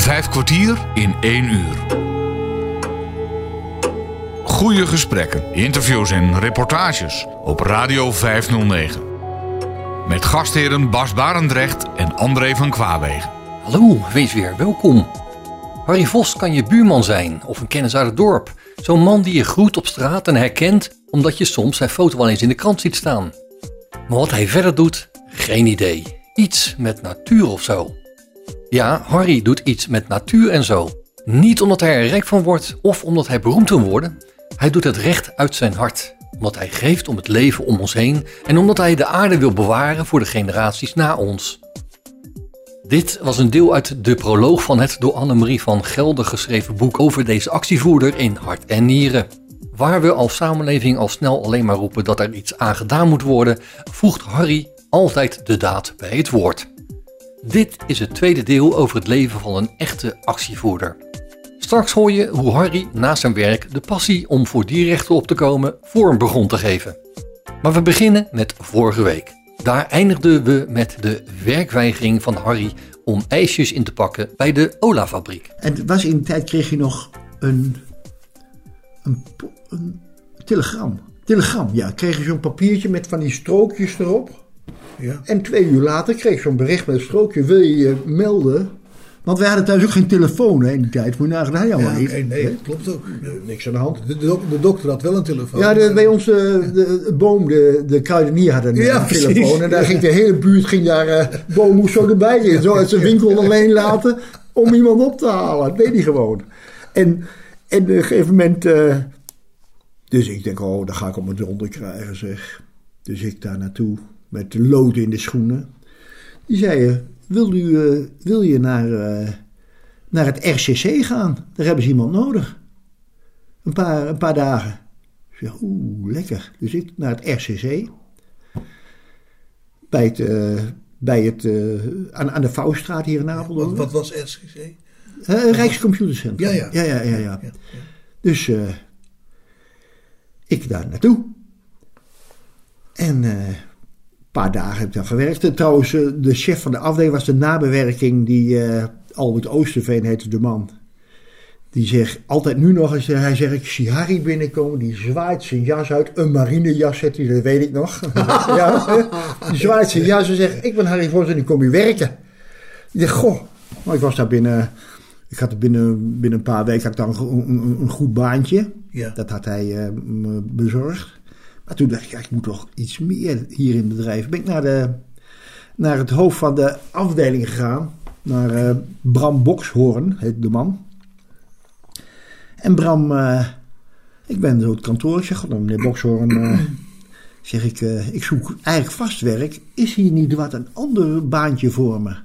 Vijf kwartier in één uur. Goede gesprekken, interviews en reportages op Radio 509. Met gastheren Bas Barendrecht en André van Kwaabegen. Hallo, wees weer welkom. Harry Vos kan je buurman zijn of een kennis uit het dorp. Zo'n man die je groet op straat en herkent omdat je soms zijn foto wel eens in de krant ziet staan. Maar wat hij verder doet, geen idee. Iets met natuur of zo. Ja, Harry doet iets met natuur en zo. Niet omdat hij er rijk van wordt of omdat hij beroemd wil worden. Hij doet het recht uit zijn hart. Omdat hij geeft om het leven om ons heen en omdat hij de aarde wil bewaren voor de generaties na ons. Dit was een deel uit de proloog van het door Annemarie van Gelder geschreven boek over deze actievoerder in hart en nieren. Waar we als samenleving al snel alleen maar roepen dat er iets aan gedaan moet worden, voegt Harry altijd de daad bij het woord. Dit is het tweede deel over het leven van een echte actievoerder. Straks hoor je hoe Harry na zijn werk de passie om voor dierrechten op te komen vorm begon te geven. Maar we beginnen met vorige week. Daar eindigden we met de werkweigering van Harry om ijsjes in te pakken bij de Ola-fabriek. En was in de tijd kreeg je nog een, een, een telegram. Telegram, ja. Kreeg je zo'n papiertje met van die strookjes erop. Ja. En twee uur later kreeg je zo'n bericht met een strookje. Wil je je melden? Want wij hadden thuis ook geen telefoon hè, in die tijd. Moet je nagaan, Ja, niet. nee, hè? dat klopt ook. Niks aan de hand. De, de, dok- de dokter had wel een telefoon. Ja, de, bij ons, eh, de, boom, de, de kruidenier had een, eh, precies. telefoon. En daar ging de hele buurt, ging daar, eh boom moest zo erbij zitten. Zo uit zijn winkel alleen laten om iemand op te halen. Dat deed hij gewoon. En, en op een gegeven moment, eh, dus ik denk, oh, dan ga ik op mijn donder krijgen zeg. Dus ik daar naartoe met de lood in de schoenen. Die zei, wil, u, eh, wil je naar, eh, naar het RCC gaan? Daar hebben ze iemand nodig. Een paar, een paar dagen. Ik zeg, oeh, lekker. Dus ik naar het RCC. Bij het, eh, bij het aan, aan de Vouwstraat hier in Apeldoorn. Wat, wat was RCC? Rijkscomputercentrum. Ja, ja. ja, ja, ja, ja. Ja, Dus ik daar naartoe. En eh, paar dagen heb ik daar gewerkt. En trouwens, eh, de chef van de afdeling was de nabewerking. Die eh, Albert Oosterveen heette de man. Die zegt altijd nu nog eens, hij zegt, ik zie Harry binnenkomen, die zwaait zijn jas uit, een marinejas heeft hij, dat weet ik nog. ja, die zwaait zijn jas en zegt, ik ben Harry Vos en ik kom hier werken. Ik dacht, goh, maar ik was daar binnen, ik had er binnen, binnen een paar weken had ik dan een, een, een goed baantje. Ja. Dat had hij eh, me bezorgd. Toen dacht ik, ja, ik moet toch iets meer hier in het bedrijf. Ben ik naar, de, naar het hoofd van de afdeling gegaan. Naar eh, Bram Bokshoorn, heet de man. En Bram, eh, ik ben zo het kantoor. Ik zeg, "God, meneer Bokshoorn, eh, zeg ik, ik zoek eigenlijk vast werk. Is hier niet wat een ander baantje voor me?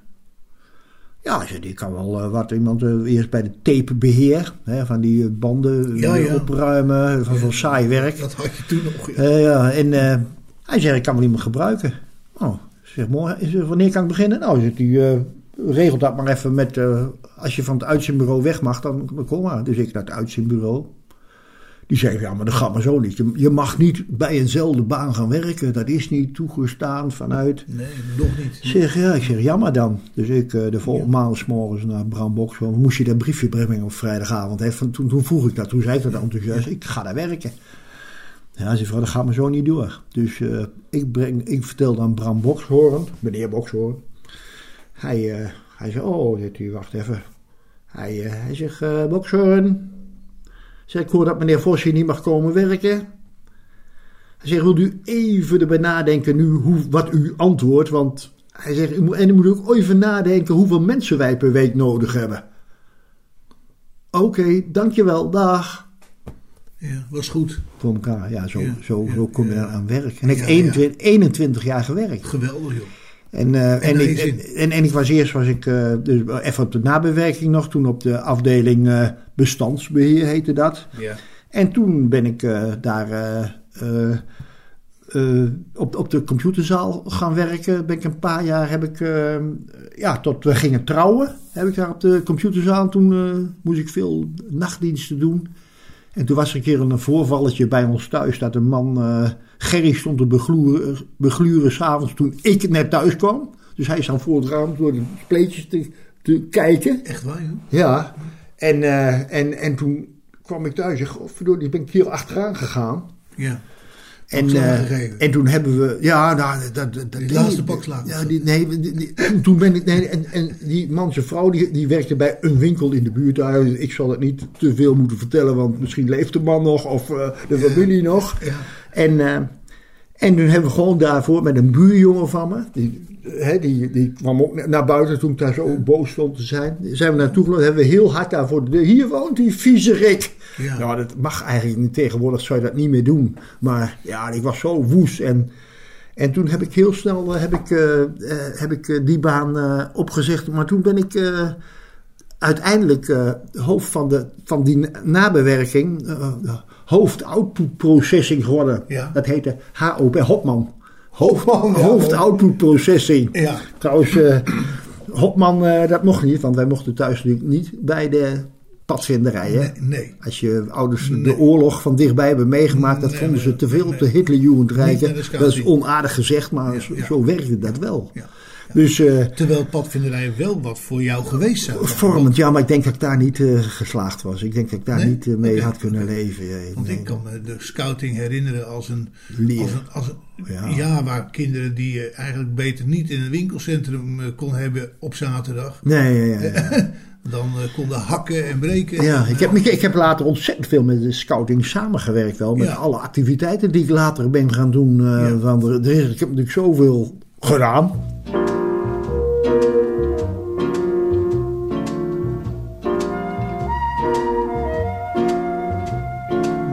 Ja, die kan wel eh, wat. Iemand eh, eerst bij de tapebeheer, hè, van die eh, banden Ja, ja. opruimen, van zo'n saai werk. Dat had je toen nog. Ja. Ja, en hij zei, ik kan wel iemand gebruiken. Oh, zeg, mooi. Er- wanneer kan ik beginnen? Nou, zegt hij, eh, regel dat maar even met, als je van het uitzendbureau weg mag, dan, dan kom maar. Dus ik naar het uitzendbureau. Die zei, ja, maar dat gaat maar zo niet. Je, je mag niet bij eenzelfde baan gaan werken. Dat is niet toegestaan vanuit... Nee, nog niet. Ik zeg, ja, ik zeg, jammer dan. Dus ik eh, de volgende maand morgens naar Bram Box. Want moest je dat briefje brengen op vrijdagavond. Hè? Van, toen, toen vroeg ik dat. Toen zei ik dat enthousiast. Ik ga daar werken. Ja, ze vrouw, dat gaat me zo niet door. Dus eh, ik, breng, ik vertel dan Bram Bokshoorn, meneer Bokshoorn. Hij, eh, hij zegt, oh, hij, wacht even. Hij, hij zegt, Bokshoorn. Zeg, ik hoor dat meneer Vos hier niet mag komen werken. Hij zegt, wilt u even erbij nadenken nu hoe, wat u antwoordt? Want hij zegt, u moet- en u moet ook even nadenken hoeveel mensen wij per week nodig hebben. Oké, dankjewel, dag. Ja, was goed. Voor elkaar, ja, zo, Ja, zo, ja, zo kom je ja. aan werk. En ik heb Ja, ja. 21, 21 jaar gewerkt. Geweldig, joh. En, eh, en, naar ik, en, en, en ik was eerst was ik, eh, dus even op de nabewerking nog, toen op de afdeling eh, bestandsbeheer heette dat. Ja. En toen ben ik eh, daar eh, eh, op, op de computerzaal gaan werken. Ben ik een paar jaar heb ik, ja, tot we gingen trouwen. Heb ik daar op de computerzaal. Toen moest ik veel nachtdiensten doen. En toen was er een keer een voorvalletje bij ons thuis. Dat een man, Gerry stond te begluren, begluren s'avonds toen ik net thuis kwam. Dus hij is dan voor het raam door de spleetjes te te kijken. Echt waar, joh? Ja, en, eh, en, en toen kwam ik thuis en oh, verdorie, ben ik hier achteraan gegaan. Ja. En, gegeven. en toen hebben we, ja, nou, dat, Die laatste pakslagen. Ja, die, nee, die- die- toen- ben ik, nee, en, en die man, zijn vrouw, die, die werkte bij een winkel in de buurt. Ik zal het niet te veel moeten vertellen, want misschien leeft de man nog of eh, de familie nog. Ja. En, en toen hebben we gewoon daarvoor met een buurjongen van me, die, hè, die, die kwam ook naar buiten toen ik daar zo boos stond te zijn. Zijn we naartoe gelopen, hebben we heel hard daarvoor de. Hier woont die viezerik. Ja. Nou, dat mag eigenlijk niet. Tegenwoordig zou je dat niet meer doen. Maar ja, ik was zo woest. En, en toen heb ik heel snel eh, heb ik, eh, eh, heb ik, die baan opgezegd. Maar toen ben ik uiteindelijk hoofd van, de, van die na- nabewerking, eh, hoofd output processing geworden. Ja. Dat heette HOP, Hopman. Hopman, ja. processing. Ja. Trouwens, eh, Hopman, eh, dat mocht niet, want wij mochten thuis natuurlijk niet bij de padvinderijen. Nee, nee. Als je ouders de oorlog van dichtbij hebben meegemaakt, dat Nee, vonden ze te veel op de Hitlerjugend Niet naar rijken. de Dat is onaardig gezegd, maar Ja, zo, zo werkte dat wel. Ja. Dus eh, Terwijl padvinderijen wel wat voor jou geweest zijn. vormend, ja, maar ik denk dat ik daar niet eh, geslaagd was. Ik denk dat ik daar Nee? niet eh, mee had kunnen leven. Want nee. ik kan me de scouting herinneren als een... Leer. Als een, als een Ja. ja. waar kinderen die je eigenlijk beter niet in een winkelcentrum kon hebben op zaterdag. Nee, ja, ja, ja. Dan konden hakken en breken. Ja, ik heb, ik heb later ontzettend veel met de scouting samengewerkt wel. Met Ja. alle activiteiten die ik later ben gaan doen. Ja. er, er is, ik heb natuurlijk zoveel gedaan.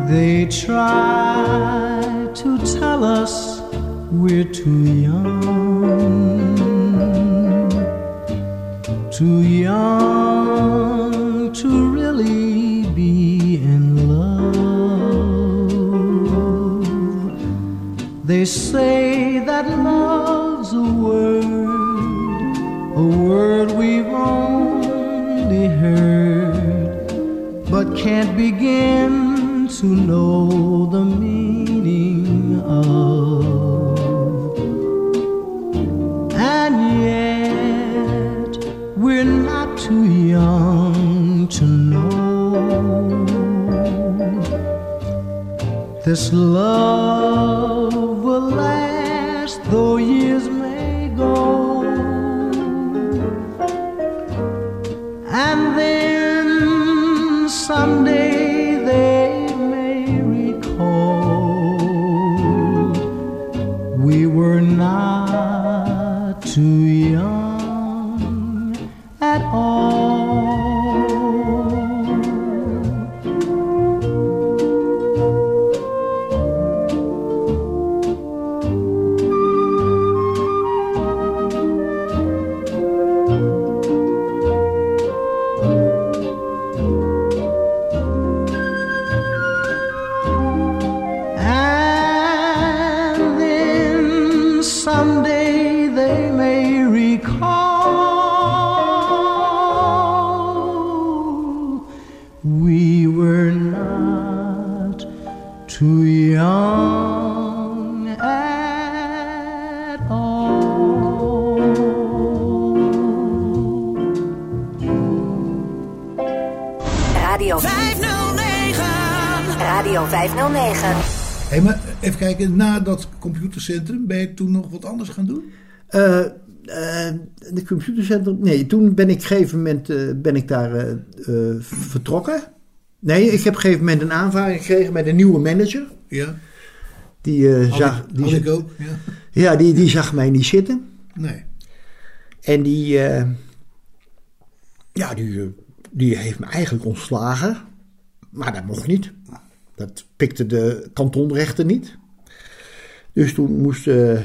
They try to tell us we're too young, too young to really be in love. They say begin to know the meaning of. And yet, we're not too young to know this love 509. Hé, maar even kijken, na dat computercentrum ben je toen nog wat anders gaan doen? Eh, eh, de computercentrum. Nee, toen ben ik op een gegeven moment eh, ben ik daar eh, vertrokken. Nee, ik heb op een gegeven moment een aanvaring gekregen met een nieuwe manager. Ja, Die, had, zag, ik, die, had ik ook. Ja. ja, die, die zag mij niet zitten. Nee. En die, eh, ja, die, die heeft me eigenlijk ontslagen. Maar dat mocht niet. Dat pikte de kantonrechter niet. Dus toen moest de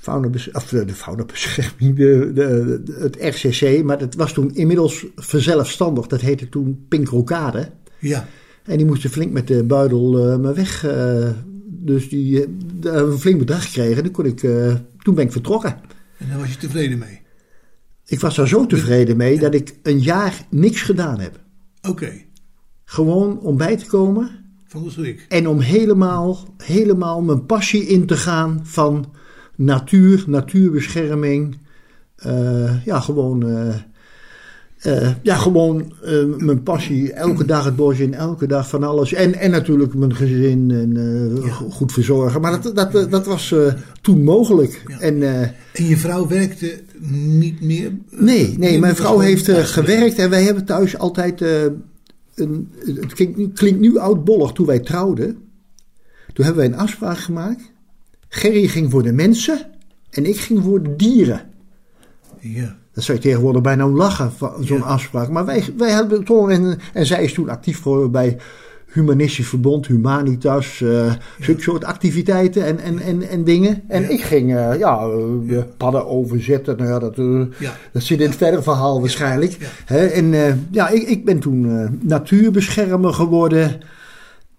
faunabes- of de, de faunabescherming, de, de, de- het RCC, maar dat was toen inmiddels verzelfstandig. Dat heette toen Pinkrokade. Ja, En die moesten flink met de buidel eh me weg. eh, dus die eh, we een flink bedrag gekregen. Dan kon ik, eh, toen ben ik vertrokken. en daar was je tevreden mee. Ik was daar zo tevreden mee dat ik een jaar niks gedaan heb. Oké, Gewoon om bij te komen van en om helemaal, helemaal mijn passie in te gaan van natuur, natuurbescherming. Eh, ja, gewoon. eh, eh, ja, gewoon mijn passie. Elke dag het bos in, elke dag van alles. En, en natuurlijk mijn gezin en go- goed verzorgen. Maar dat, dat, dat was toen mogelijk. Ja. En, En je vrouw werkte niet meer? nee, nee, mijn vrouw heeft gewerkt. En wij hebben thuis altijd... een, het klinkt, nu- klinkt nu oudbollig toen wij trouwden. Toen hebben wij een afspraak gemaakt. Gerry ging voor de mensen en ik ging voor de dieren. Ja. Dat zou je tegenwoordig bijna om lachen, van zo'n Ja. afspraak. Maar wij, wij hebben toch, en, en zij is toen actief voor, bij Humanistisch Verbond, Humanitas, eh zulke soort activiteiten en, en, en, en dingen. En Ja. ik ging, eh, ja, eh, padden overzetten, nou ja, dat, Ja. dat zit in het verdere verhaal waarschijnlijk. Hè, en ja, ik, ik ben toen natuurbeschermer geworden.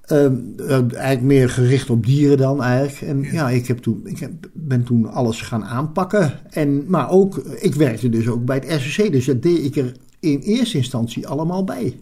Ehm, eh, eigenlijk meer gericht op dieren dan eigenlijk. En ja, ik, heb toen, ik heb, ben toen alles gaan aanpakken. En, maar ook, ik werkte dus ook bij het RCC. Dus dat deed ik er in eerste instantie allemaal bij.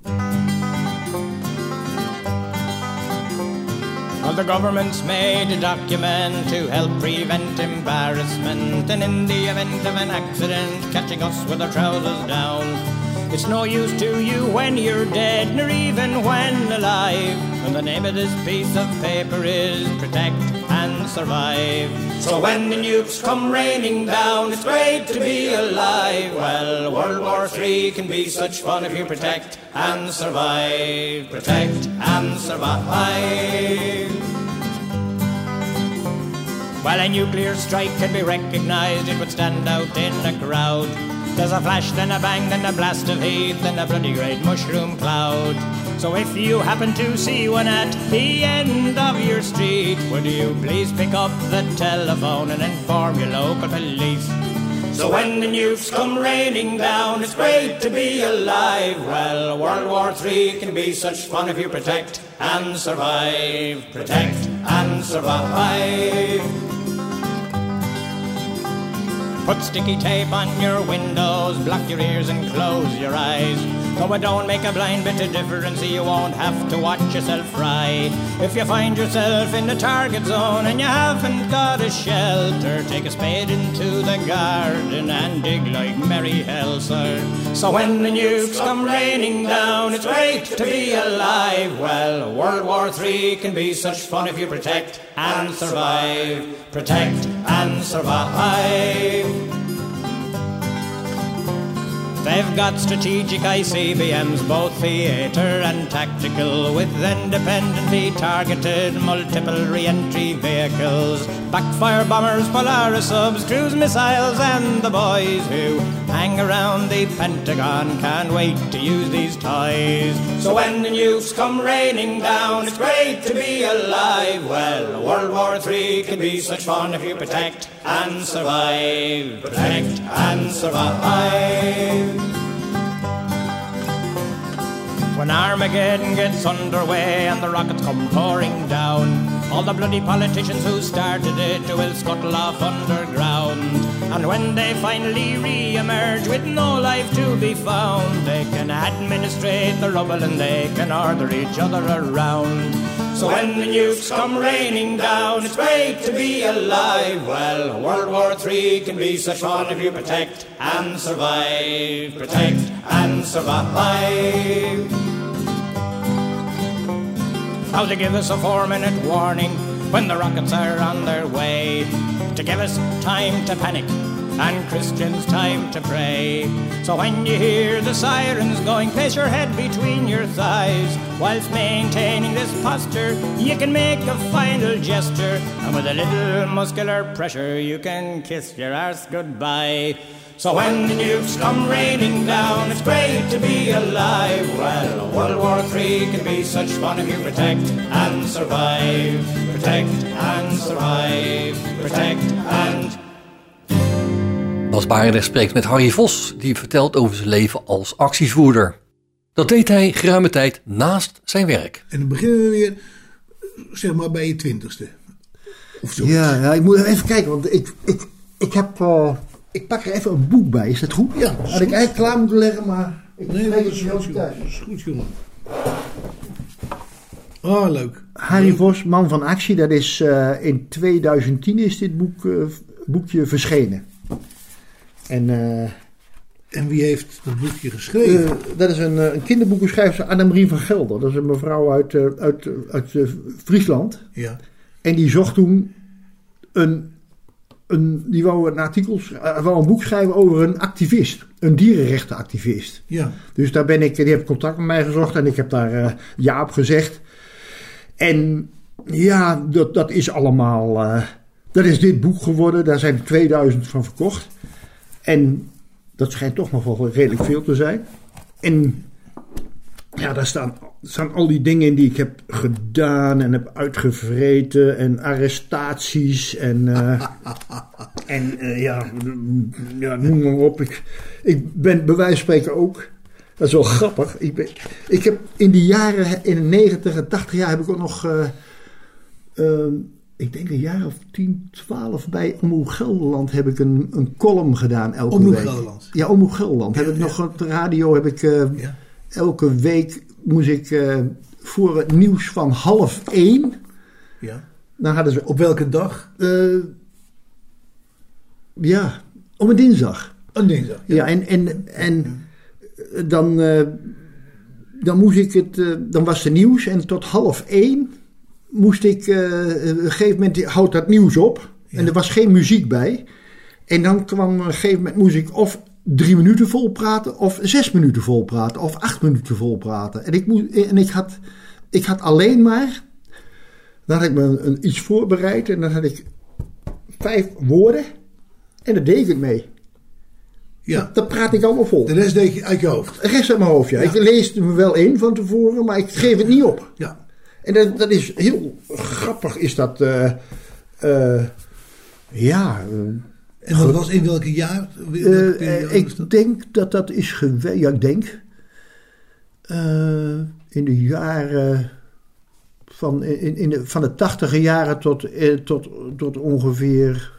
The government's made a document to help prevent embarrassment, and in the event of an accident, catching us with our trousers down. It's no use to you when you're dead, nor even when alive. And the name of this piece of paper is protect and survive. So when the nukes come raining down, it's great to be alive. Well, World War III can be such fun if you protect and survive. Protect and survive. While a nuclear strike can be recognized, it would stand out in a crowd. There's a flash, then a bang, then a blast of heat, then a bloody great mushroom cloud. So if you happen to see one at the end of your street, would you please pick up the telephone and inform your local police? So when the nukes come raining down, it's great to be alive. Well, World War III can be such fun if you protect and survive. Protect and survive. Put sticky tape on your windows, block your ears and close your eyes. Though it don't make a blind bit of difference, you won't have to watch yourself fry. If you find yourself in the target zone and you haven't got a shelter, take a spade into the garden and dig like merry hell, sir. So when the nukes come raining down, it's great to be alive. Well, World War III can be such fun if you protect and survive. Protect and survive. They've got strategic ICBMs, both theatre and tactical, with independently targeted multiple re-entry vehicles, backfire bombers, Polaris subs, cruise missiles, and the boys who hang around the Pentagon can't wait to use these toys. So when the nukes come raining down, it's great to be alive. Well, World War III can be such fun if you protect and survive. Protect and survive. When Armageddon gets underway and the rockets come pouring down, all the bloody politicians who started it will scuttle off underground. And when they finally re-emerge with no life to be found, they can administrate the rubble and they can order each other around. So when the nukes come raining down, it's great to be alive. Well, World War III can be such fun if you protect and survive. Protect and survive. How to give us a four minute warning when the rockets are on their way. To give us time to panic and Christians time to pray. So when you hear the sirens going, place your head between your thighs. Whilst maintaining this posture, you can make a final gesture. And with a little muscular pressure, you can kiss your arse goodbye. So when the nukes come raining down, it's great to be alive. Well, World War III can be such fun if you protect and survive. Protect and survive. Protect and Bas Barendrecht spreekt met Harry Vos, die vertelt over zijn leven als actievoerder. Dat deed hij geruime tijd naast zijn werk. En dan beginnen we weer, zeg maar, bij je twintigste. Of zo. Ja, ja, ik moet even kijken, want ik, ik, ik heb... eh, ik pak er even een boek bij, is dat goed? Ja, Had is ik eigenlijk klaar moeten leggen, maar... Ik Nee, dat het is goed, jongen. Dat is goed, jongen. Ah, leuk. Harry Vos, Man van Actie, dat is eh, in 2010 is dit boek, eh, boekje verschenen. En eh, En wie heeft dat boekje geschreven? Dat is een, een kinderboekenschrijfster, Annemarie van Gelder. Dat is een mevrouw uit, uit, uit Friesland. ja. En die zocht toen een, een die wou een artikel, eh, wou een boek schrijven over een activist, een dierenrechtenactivist. Ja. Dus daar ben ik, die heeft contact met mij gezocht en ik heb daar eh, ja op gezegd. En ja, dat, dat is allemaal, eh, dat is dit boek geworden. Daar zijn er 2000 van verkocht. En dat schijnt toch nog wel redelijk veel te zijn. En ja, daar staan, staan al die dingen in die ik heb gedaan en heb uitgevreten. En arrestaties en, eh, en eh, ja, ja, noem maar op. Ik, ik ben bij wijze van spreken ook. Dat is wel grappig. Ik, ben, ik heb in die jaren, in de 90 en 80 jaar, heb ik ook nog. eh, eh, ik denk een jaar of 10, 12 bij Omroep Gelderland heb ik een, een column gedaan elke Omroep week. Gelderland. Ja, Omroep Gelderland. Ja, heb ik nog op de radio heb ik eh, Ja. elke week moest ik eh, voor het nieuws van half één. ja. Dan hadden ze Op welke dag? eh, ja, om een dinsdag. Een dinsdag. Ja, en, en, en dan, eh, dan moest ik het, dan was er nieuws en tot half één moest ik, op een gegeven moment houdt dat nieuws op. Ja. En er was geen muziek bij. En dan kwam op een gegeven moment moest ik of drie minuten vol praten, of zes minuten vol praten, of acht minuten vol praten. En ik, moest, en ik, had, ik had alleen maar, dan had ik me een, een- iets voorbereid en dan had ik vijf woorden en daar deed ik het mee. Ja. Dat praat ik allemaal vol. De rest deed je uit je hoofd. De rest uit mijn hoofd, ja. Ja. Ik lees het me wel in van tevoren, maar ik geef het niet op. Ja. En dat, dat is heel grappig, is dat. eh, eh, ja. eh, En dat was in welke jaar? Welke eh, eh, ik dat? denk dat dat is geweest. Ja, ik denk. eh, in de jaren. Van, in, in de, van de tachtige jaren tot, eh, tot, tot ongeveer.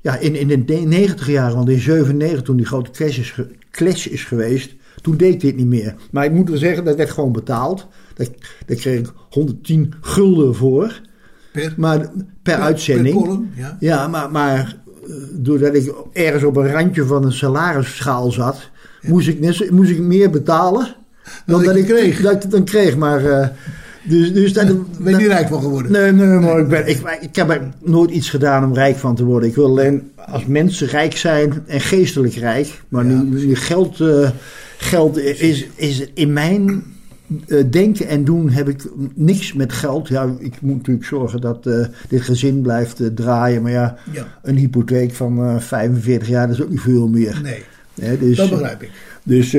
Ja, in, in de negentiger jaren, want in 97, toen die grote clash is, clash is geweest, toen deed ik dit niet meer. Maar ik moet wel zeggen, dat werd gewoon betaald. Daar, daar kreeg ik 110 gulden voor, Per, maar per, uitzending. Per column, ja. Ja, maar, maar doordat ik ergens op een randje van een salarisschaal zat, moest, ik net, moest ik meer betalen dan dat ik, kreeg. dat ik dan kreeg. Maar, eh, dus, dus dat, Ben je niet rijk van geworden? Nee, nee, maar ik, ben, ik, ik heb er nooit iets gedaan om rijk van te worden. Ik wil alleen als mensen rijk zijn en geestelijk rijk. Maar Ja, nu, nu geld, eh, geld is, is in mijn eh, denken en doen heb ik niks met geld. Ja, ik moet natuurlijk zorgen dat eh, dit gezin blijft eh, draaien. Maar ja, Ja. een hypotheek van eh 45 jaar, dat is ook niet veel meer. Nee, dus, dat begrijp ik. dus,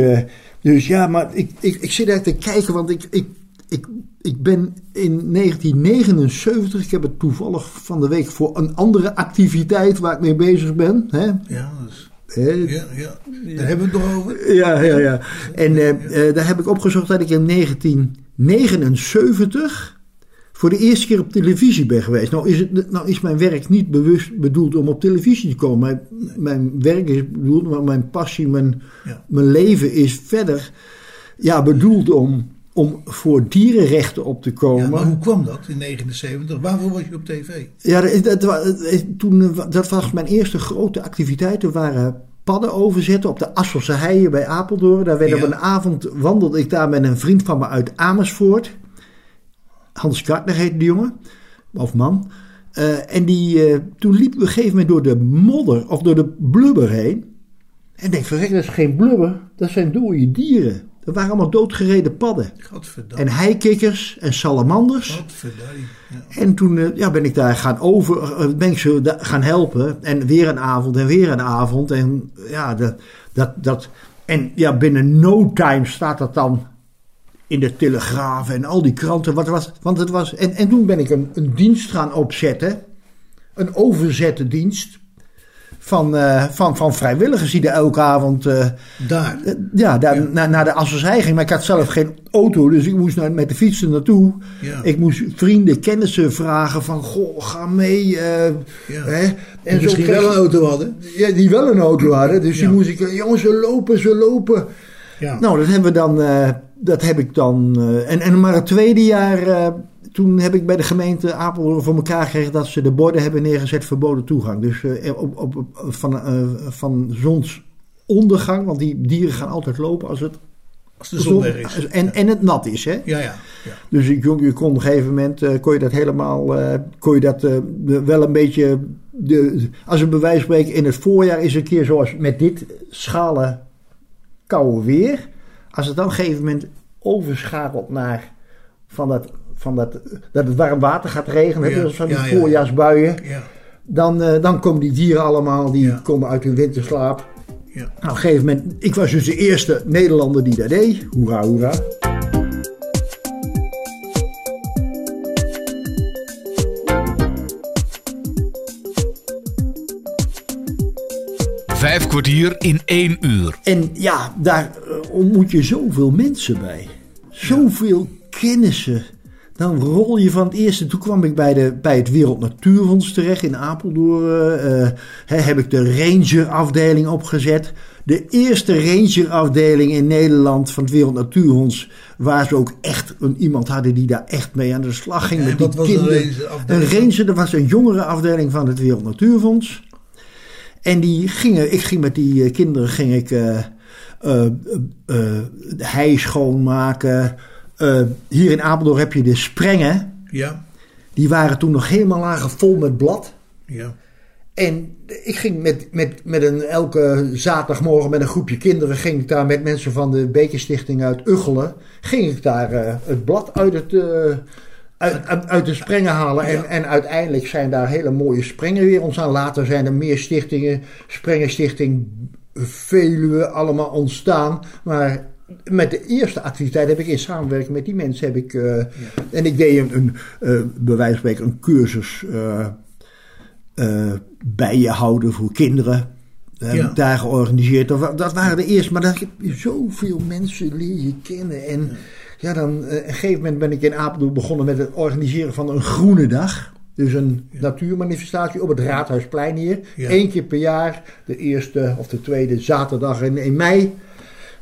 dus ja, maar ik, ik, ik zit daar te kijken, want ik, ik, ik, ik ben in 1979, ik heb het toevallig van de week voor een andere activiteit waar ik mee bezig ben. Hè? Ja, Ja, ja. Daar hebben we het nog over. ja, ja, ja. En eh, eh, daar heb ik opgezocht dat ik in 1979 voor de eerste keer op televisie ben geweest. Nou is, het, nou is mijn werk niet bewust bedoeld om op televisie te komen. Mijn, mijn werk is bedoeld, maar mijn passie, mijn, Ja. mijn leven is verder ja, bedoeld om, om voor dierenrechten op te komen. Ja, maar hoe kwam dat in 79? Waarvoor was je op tv? Ja, dat, dat, wa- toen, eh, dat was mijn eerste grote activiteit. Er waren padden overzetten op de Asselse Heien bij Apeldoorn. Daar werd Ja. op een avond wandelde ik daar met een vriend van me uit Amersfoort. Hans Kartner heette die jongen, of man. Eh, en die, eh, toen liepen we op een gegeven moment door de modder of door de blubber heen. En ik denk, verrek, dat is geen blubber, dat zijn dode dieren. Dat waren allemaal doodgereden padden. En heikikkers en salamanders. Ja. En toen eh, ja, ben ik daar gaan over, eh, ben ik ze gaan helpen. En weer een avond en weer een avond. En ja, dat, dat, dat, en ja, binnen no time staat dat dan in de Telegraaf en al die kranten. Wat was, want het was, en, en toen ben ik een, een dienst gaan opzetten. Een overzette dienst. Van, eh, van, van vrijwilligers die er elke avond eh, Daar. ja, daar, Ja. Naar, naar de Asselsheim ging. Maar ik had zelf geen auto, dus ik moest naar, met de fiets er naartoe. Ja. Ik moest vrienden, kennissen vragen van... Goh, ga mee. Ja. hè? En En misschien wel een auto hadden. Ja, die wel een auto hadden. Dus die moest ik... Jongens, ze lopen, ze lopen. Ja. Nou, dat hebben we dan... dat heb ik dan... en, en maar het tweede jaar... eh, toen heb ik bij de gemeente Apeldoorn voor elkaar gekregen... dat ze de borden hebben neergezet verboden toegang. Dus eh, op, op, van, eh, van zons ondergang, want die dieren gaan altijd lopen als het Als de zon weg is. en, en het nat is. Hè? Ja, ja. ja. Dus ik, je kon op een gegeven moment eh, kon je dat helemaal, eh, kon je dat eh, wel een beetje, de, als wijze van spreken in het voorjaar is een keer zoals met dit schalen koude weer. Als het dan op een gegeven moment overschakelt naar van dat, van dat, dat het warm water gaat regenen, Ja, dus van die ja, ja, ja. voorjaarsbuien, ja. dan, eh, dan komen die dieren allemaal, die Ja. komen uit hun winterslaap. ja. Nou, op een gegeven moment, ik was dus de eerste Nederlander die dat deed. Hoera, hoera. Vijf kwartier in één uur. En ja, daar eh, ontmoet je zoveel mensen bij. Zoveel kennissen. Dan rol je van het eerste. Toen kwam ik bij, de, bij het Wereld Natuurfonds terecht in Apeldoorn. eh, hè, heb ik de Ranger afdeling opgezet. De eerste Ranger afdeling in Nederland van het Wereld Natuurfonds. Waar ze ook echt een, iemand hadden die daar echt mee aan de slag ging. Met die wat was een kinderen. Ranger afdeling? Een Ranger, dat was een jongere afdeling van het Wereld Natuurfonds. En die gingen, ik ging met die eh, kinderen ging ik, eh, eh, eh, eh, de hei schoonmaken. Eh, hier in Apeldoorn heb je de sprengen. Ja, Die waren toen nog helemaal lagen vol met blad. ja. En ik ging met, met, met een, elke zaterdagmorgen met een groepje kinderen... ging ik daar met mensen van de Bekerstichting uit Uggelen... ging ik daar eh, het blad uit, het, eh, uit, uit, uit de sprengen halen. En, en uiteindelijk zijn daar hele mooie sprengen weer ontstaan. Later zijn er meer stichtingen. Sprengenstichting Veluwe allemaal ontstaan. Maar met de eerste activiteit heb ik in samenwerking met die mensen... Heb ik, eh, En ik deed een, een eh, bij wijze van spreken een cursus... eh, eh, bijen houden voor kinderen. Ja. ik daar georganiseerd. Dat, wa- dat waren de eerste, maar dat heb je zoveel mensen leer je kennen. En ja, dan op een gegeven moment ben ik in Apeldoorn begonnen met het organiseren van een groene dag. Dus een natuurmanifestatie op het Raadhuisplein hier. Eén keer per jaar, de eerste of de tweede zaterdag in, in mei.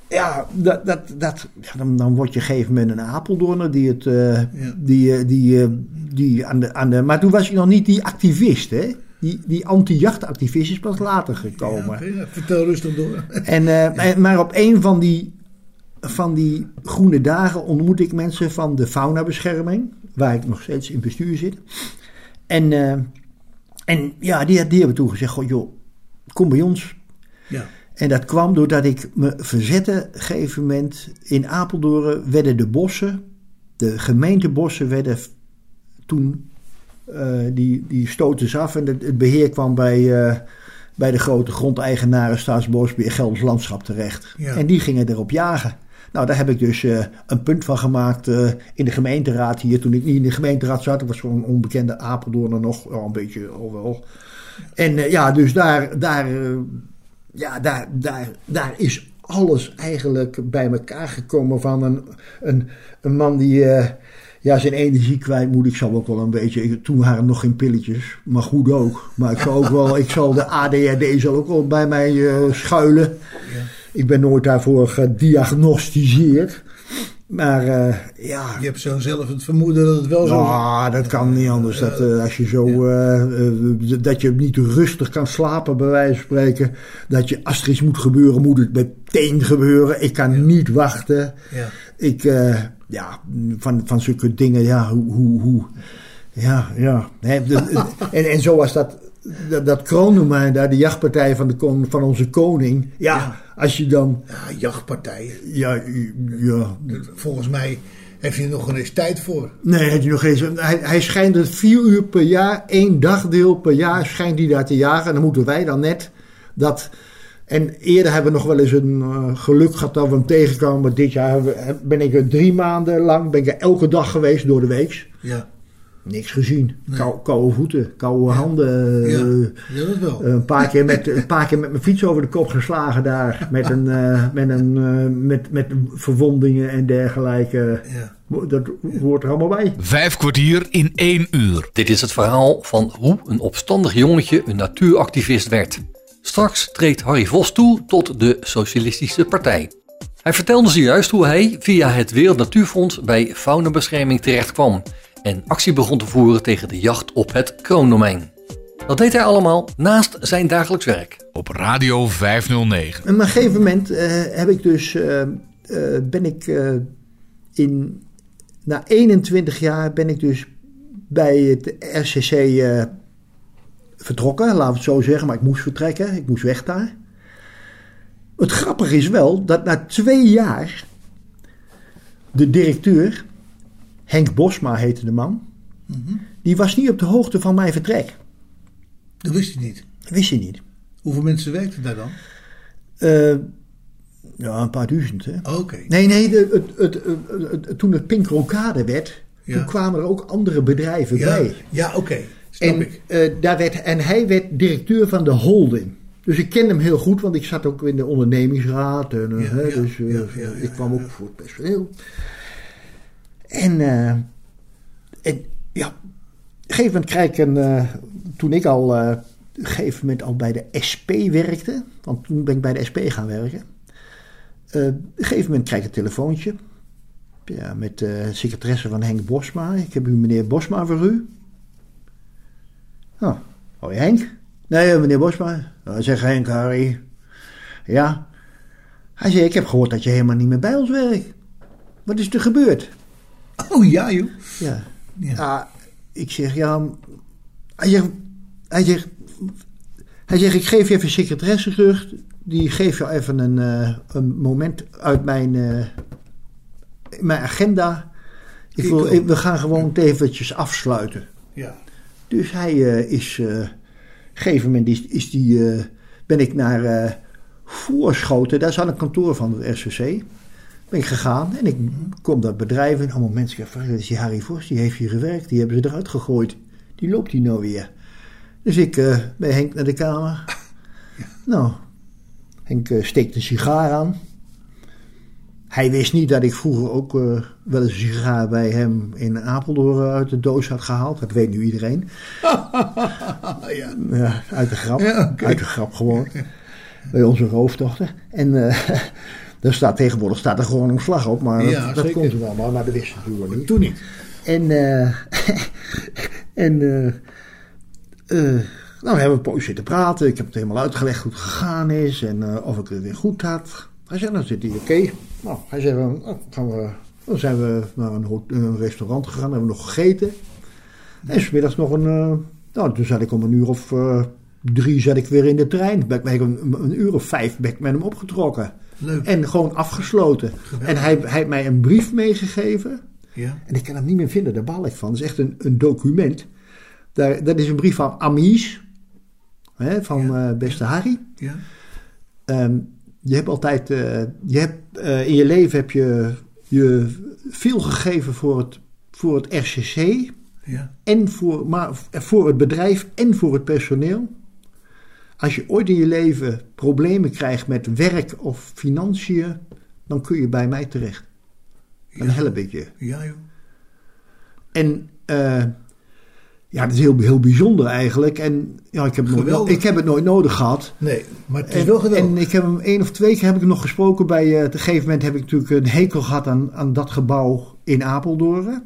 Ja, dat, dat, dat, ja dan, dan word je op een gegeven moment een Apeldoorner die het, eh, die, eh, die, eh, die aan de, aan de, maar toen was ik nog niet die activist, hè? Die, die anti-jachtactivist is pas later gekomen. Ja, vertel rustig door. En, en- maar op een van die, van die groene dagen ontmoet ik mensen van de faunabescherming, waar ik nog steeds in bestuur zit. En, en ja, die, die hebben toen gezegd: Goh, joh, kom bij ons. Ja, En dat kwam doordat ik me verzette. Op een gegeven moment in Apeldoorn werden de bossen, de gemeentebossen, werden toen. eh, die, die stoten ze af en het, het beheer kwam bij, eh, bij de grote grondeigenaren Staatsbosbeheer Gelders Landschap terecht. Ja. En die gingen erop jagen. Nou, daar heb ik dus eh, een punt van gemaakt in de gemeenteraad hier. Toen ik niet in de gemeenteraad zat, ik was gewoon een onbekende Apeldoorner nog, wel een beetje al wel. En ja, dus daar, daar, ja, daar, daar, daar is alles eigenlijk bij elkaar gekomen van een, een, een man die eh, ja, zijn energie kwijt moet. Ik zal ook wel een beetje, ik- toen waren er nog geen pilletjes, maar goed ook. Maar ik zal ook wel, ik zal de ADHD zal ook wel bij mij eh, schuilen. Ik ben nooit daarvoor gediagnosticeerd. Maar eh, ja, je hebt zo zelf het vermoeden dat het wel zo is. Ah, dat kan niet anders. Dat, eh, als je zo, eh, eh, dat je niet rustig kan slapen, bij wijze van spreken. Dat je, als er iets moet gebeuren, moet het meteen gebeuren. Ik kan niet wachten. Ja. Ik, eh, ja, van, van zulke dingen, ja, hoe, hoe, hoe ja, ja. En, en zoals dat, dat, dat kroondomein daar, de jachtpartij van, de van onze koning. Ja, Ja. Als je dan, Ja, jachtpartijen. ja, ja, Volgens mij heb je er nog eens tijd voor. Nee, heeft hij nog eens. Hij, hij schijnt het vier uur per jaar, één dagdeel per jaar, schijnt hij daar te jagen. En dan moeten wij dan net dat. En eerder hebben we nog wel eens een eh, geluk gehad dat we hem tegenkwamen. Maar dit jaar ben ik er drie maanden lang, ben ik er elke dag geweest door de week. Ja, Niks gezien. Kou, koude voeten, koude handen. ja. eh, ja dat wel. een paar, keer met, een paar keer met mijn fiets over de kop geslagen daar. Met, een, eh, met, een, eh, met, met verwondingen en dergelijke. Ja. Dat hoort er allemaal bij. Vijf kwartier in één uur. Dit is het verhaal van hoe een opstandig jongetje een natuuractivist werd. Straks treedt Harry Vos toe tot de Socialistische Partij. Hij vertelde zojuist hoe hij via het Wereld Natuurfonds bij faunabescherming terecht kwam en actie begon te voeren tegen de jacht op het kroondomein. Dat deed hij allemaal naast zijn dagelijks werk. Op Radio 509. En op een gegeven moment eh, heb ik dus, eh, eh, ben ik eh, in, na 21 jaar ben ik dus bij het RCC eh, vertrokken, laten we het zo zeggen. Maar ik moest vertrekken, ik moest weg daar. Het grappige is wel dat na twee jaar de directeur, Henk Bosma heette de man, die was niet op de hoogte van mijn vertrek. Dat wist je niet. Dat wist hij niet. Hoeveel mensen werkten daar dan? Eh, ja, een paar duizend. Hè? Oké. Nee, nee, de, het, het, het, toen het Pink Rokade werd, Ja. toen kwamen er ook andere bedrijven Ja, bij. ja oké. Snap En, ik. eh, daar werd, en hij werd directeur van de holding. Dus ik ken hem heel goed, want ik zat ook in de ondernemingsraad. En, eh, Ja, hè, dus ik kwam ook voor het personeel. En, eh, ja, op een gegeven moment krijg ik een... eh, toen ik al op een gegeven moment al bij de SP werkte... want toen ben ik bij de SP gaan werken... op een gegeven moment krijg ik een telefoontje... Ja, met de secretaresse van Henk Bosma. Ik heb u meneer Bosma voor u. Oh, hoi Henk? Nee, meneer Bosma. Oh, zeg Henk, Harry. Ja. Hij zei, ik heb gehoord dat je helemaal niet meer bij ons werkt. Wat is er gebeurd? Oh ja, joh. Ja. Ja. Ah, ik zeg, ja... Hij zegt, hij zegt, hij zegt, ik geef je even een secretaresse terug. Die geeft jou even een, eh, een moment uit mijn, eh, mijn agenda. Ik Ik wil, ik- we gaan gewoon het eventjes afsluiten. Ja. Dus hij eh, is. op een gegeven moment is, is die, ben ik naar Voorschoten, daar zat een kantoor van het RCC. Ben ik gegaan en ik kom dat bedrijf in. Allemaal mensen zeggen: dat is die Harry Vos, die heeft hier gewerkt, die hebben ze eruit gegooid. Die loopt hier nou weer. Dus ik eh bij Henk naar de kamer. Nou, Henk eh, steekt een sigaar aan. Hij wist niet dat ik vroeger ook eh, wel eens een sigaar bij hem in Apeldoorn uit de doos had gehaald. Dat weet nu iedereen. Ja. Ja, uit de grap. Ja. Uit de grap gewoon. Bij onze roofdochter. En daar staat tegenwoordig staat er gewoon een vlag op. Maar Ja, dat, kon ze wel, maar dat wist natuurlijk niet. Toen niet. En, eh en eh, nou, we hebben een poos zitten praten. Ik heb het helemaal uitgelegd hoe het gegaan is en of ik het weer goed had. Hij zei, nou zit hij oké. Nou, hij zei, nou, gaan we, dan zijn we naar een, een restaurant gegaan, hebben we nog gegeten. En smiddags nog een, nou, toen zat ik om een uur of drie zat ik weer in de trein. Ben ik, ben ik een, een uur of vijf ben ik met hem opgetrokken. Leuk. En gewoon afgesloten. Geweldig. En hij, hij heeft mij een brief meegegeven. Ja. En ik kan hem niet meer vinden, daar baal ik van. Het is echt een, een document. Daar, dat is een brief van Amies, hè, van Ja. eh, beste Harry. Ja. Ehm, je hebt altijd, eh, je hebt, eh, in je leven heb je, je veel gegeven voor het, voor het RCC. Ja. En voor, maar voor het bedrijf en voor het personeel. Als je ooit in je leven problemen krijgt met werk of financiën, dan kun je bij mij terecht. Dan Ja. help ik je. Ja, joh. En eh, ja, dat is heel, heel bijzonder eigenlijk. En ja, ik heb, het nooit, ik heb het nooit nodig gehad. Nee, maar het is En, wel en ik heb hem één of twee keer heb ik nog gesproken bij. eh, op een gegeven moment heb ik natuurlijk een hekel gehad aan, aan dat gebouw in Apeldoorn.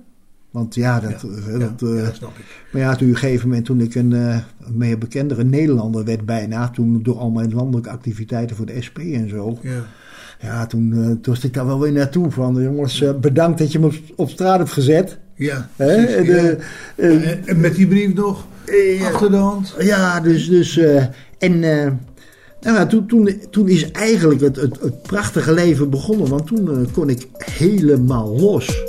Want ja, dat, Ja, eh, ja, dat, eh, snap ik. maar ja, toen op een gegeven moment, toen ik een, eh, een meer bekendere Nederlander werd bijna, toen door al mijn landelijke activiteiten voor de SP en zo, Ja. ja, toen, toen was ik daar wel weer naartoe van, jongens, bedankt dat je me op, op straat hebt gezet. Ja. En, En- met die brief nog achter de hand. ja, dus, dus en nou ja, toen, toen, toen is eigenlijk het, het, het prachtige leven begonnen, want toen kon ik helemaal los.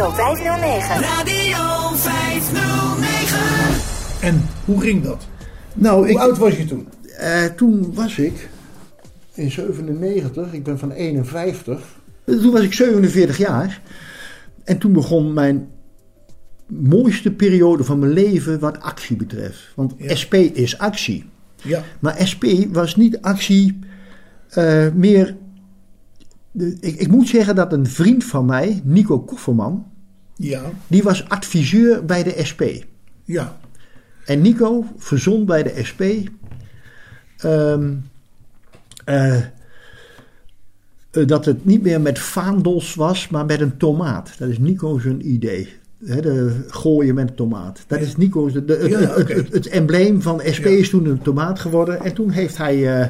Radio. Radio 509. Radio 509. En hoe ging dat? Nou, Hoe ik, oud was je toen? eh, toen was ik in 97, ik ben van 51, toen was ik 47 jaar. En toen begon mijn mooiste periode van mijn leven wat actie betreft. Want Ja. SP is actie. Ja. Maar SP was niet actie eh, meer. De, ik, ik moet zeggen dat een vriend van mij, Nico Kofferman, Ja. die was adviseur bij de SP. Ja. En Nico verzon bij de SP ehm, eh, eh, dat het niet meer met vaandels was, maar met een tomaat. Dat is Nico zijn idee. De gooien met een tomaat. Dat is Nico's. De, de- het, Ja, het, oké. het, het embleem van SP is toen een tomaat geworden. En toen heeft hij eh,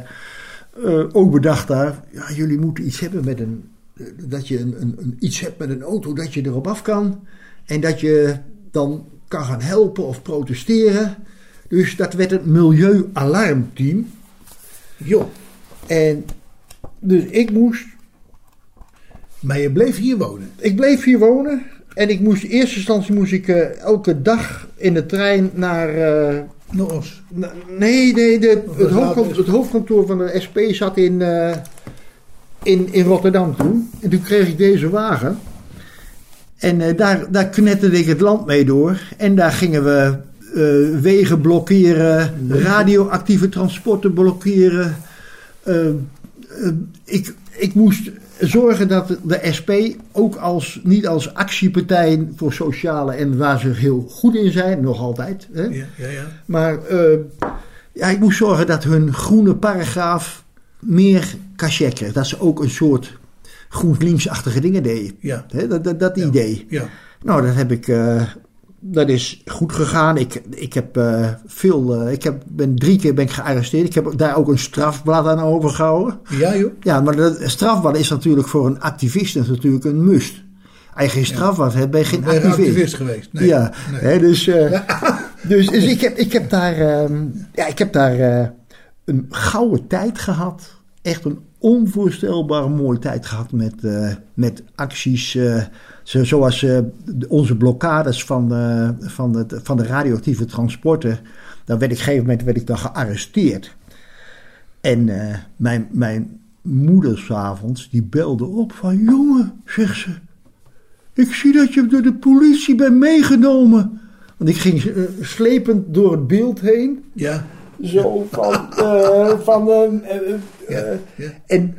eh, ook bedacht daar. Ja, jullie moeten iets hebben met een. Dat je een, een, een- iets hebt met een auto dat je erop af kan. En dat je dan kan gaan helpen of protesteren. Dus dat werd het milieualarmteam. Joh, En dus ik moest maar je bleef hier wonen. Ik bleef hier wonen en ik moest in eerste instantie moest ik eh, elke dag in de trein naar. eh, Na- nee, nee, de, het, hoofdkantoor, later? het hoofdkantoor van de SP zat in, eh, in, in Rotterdam toen. En toen kreeg ik deze wagen. En eh, daar, daar knetterde ik het land mee door. En daar gingen we eh, wegen blokkeren, radioactieve transporten blokkeren. Ik, ik moest zorgen dat de SP ook als, niet als actiepartij voor sociale en waar ze heel goed in zijn, nog altijd. Hè? Ja, ja, ja. Maar eh, ja, ik moest zorgen dat hun groene paragraaf meer cachet kreeg. Dat ze ook een soort GroenLinks-achtige dingen deden. Ja. Hè, dat, dat, idee. Ja. Nou, dat heb ik. eh, dat is goed gegaan. Ik, ik heb eh, veel. eh, ik heb, ben drie keer ben ik gearresteerd. Ik heb daar ook een strafblad aan overgehouden. Ja, joh. Ja, maar dat strafblad is natuurlijk voor een activist is natuurlijk een must. Als je geen strafblad hebt, ben je geen Ben activist. activist geweest? Nee. Ja, Nee. hè, dus, eh, dus, dus ik, heb, ik heb daar, ehm, ja, ik heb daar een gouden tijd gehad. Echt een onvoorstelbare mooie tijd gehad met, met acties. Zo, zoals eh, de- onze blokkades van, eh, van, het, van de radioactieve transporten. Dan werd ik op een gegeven moment werd ik dan gearresteerd. En eh, mijn, mijn moeder s'avonds, die belde op van... Jongen, zegt ze, ik zie dat je door de politie bent meegenomen. Want ik ging eh, slepend door het beeld heen. Ja. Zo van... eh, van Ja. ja. en,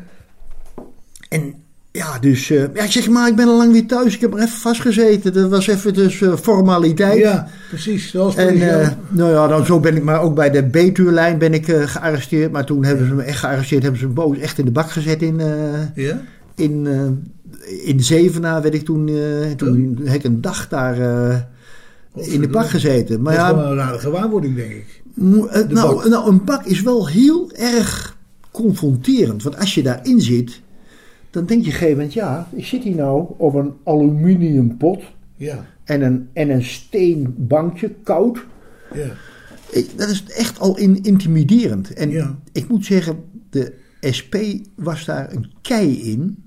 en ja, dus... eh, ja, ik zeg maar, ik ben al lang weer thuis. Ik heb er even vastgezeten. Dat was even dus eh, formaliteit. Ja, precies. Zoals En eh, nou ja, dan zo ben ik, maar ook bij de Betuurlijn ben ik gearresteerd. Maar toen hebben ze me echt gearresteerd, hebben ze me boos echt in de bak gezet in, ja? in, in Zevenaar werd ik toen, toen heb ik een dag daar in de bak gezeten. Maar dat is ja, gewoon een rare gewaarwording, denk ik. nou, nou, een bak is wel heel erg confronterend. Want als je daarin zit, dan denk je op een gegeven moment, ja, ik zit hier nou op een aluminiumpot Ja, en een, en een steenbankje, koud. ja. Ik- dat is echt al in, intimiderend. En Ja. ik moet zeggen, de SP was daar een kei in.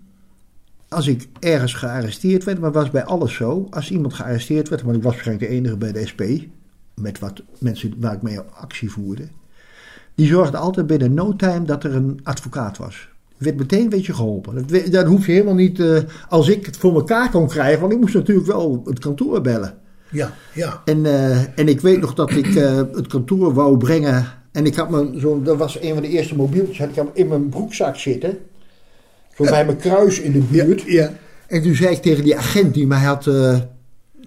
Als ik ergens gearresteerd werd, maar was bij alles zo. Als iemand gearresteerd werd, want ik was waarschijnlijk de enige bij de SP. Met wat mensen waar ik mee actie voerde. Die zorgde altijd binnen no time dat er een advocaat was. Werd meteen een beetje geholpen. Dat, dat hoef je helemaal niet, eh, als ik het voor elkaar kon krijgen. Want ik moest natuurlijk wel het kantoor bellen. Ja, ja. En, eh, en ik weet nog dat ik eh, het kantoor wou brengen. En ik had me zo, dat was een van de eerste mobieltjes, had ik hem in mijn broekzak zitten. Zo bij mijn kruis in de buurt. Ja, En toen zei ik tegen die agent die mij had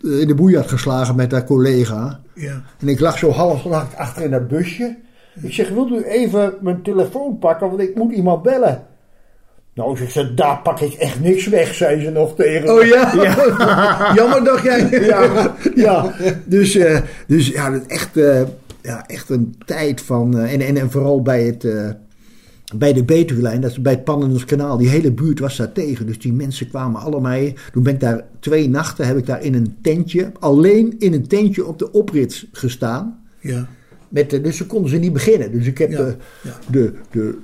in de boei had geslagen met haar collega. ja. En ik lag zo half ik achter in dat busje. Ik zeg, wilt u even mijn telefoon pakken, want ik moet iemand bellen. Nou, ze zei, daar pak ik echt niks weg, zei ze nog tegen Oh ja? Jammer dacht jij. ja, ja. Dus, eh, dus ja, dat echt, eh, ja, echt een tijd van. eh, en, en, en vooral bij het. bij de Betuwelijn, dat is bij het Pannenens kanaal, die hele buurt was daar tegen. Dus die mensen kwamen allemaal. Toen ben ik daar twee nachten, heb ik daar in een tentje, alleen in een tentje op de oprit gestaan. Ja, Met, de- dus ze konden ze niet beginnen. Dus ik heb Ja, de, ja. de,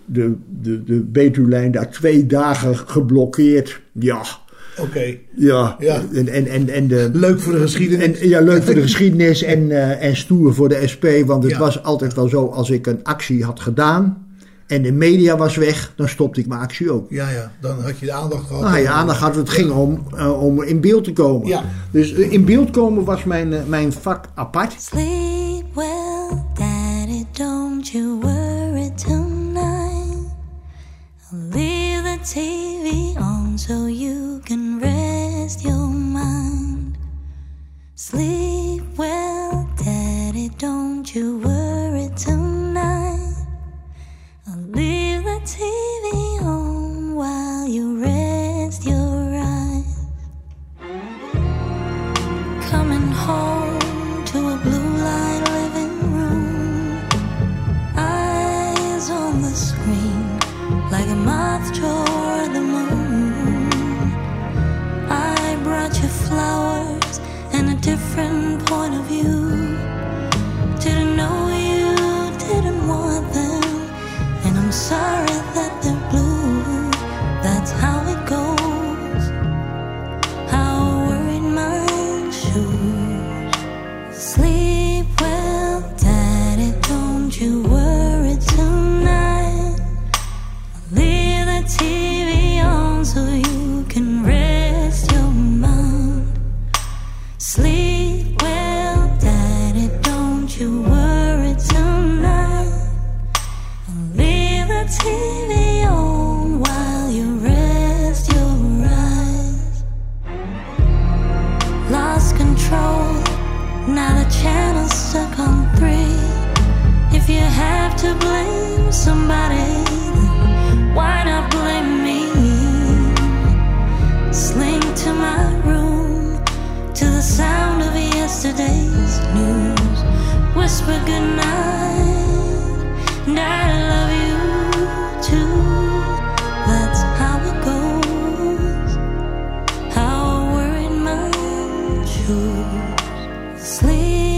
de, de, de, daar twee dagen geblokkeerd. Ja, oké. ja. Ja. En, en, en, en de, Leuk voor de geschiedenis. en, ja, leuk voor de geschiedenis en, eh, en stoer voor de SP. Want het Ja. was altijd wel zo, als ik een actie had gedaan en de media was weg, dan stopte ik mijn actie ook. Ja, ja. Dan had je de aandacht gehad. Nou ja, aandacht had het ging om, eh, om in beeld te komen. Ja. Dus eh, in beeld komen was mijn, mijn vak apart. Sleep well, you worry tonight. I'll leave the TV on so you can rest your mind. Sleep choose sleep.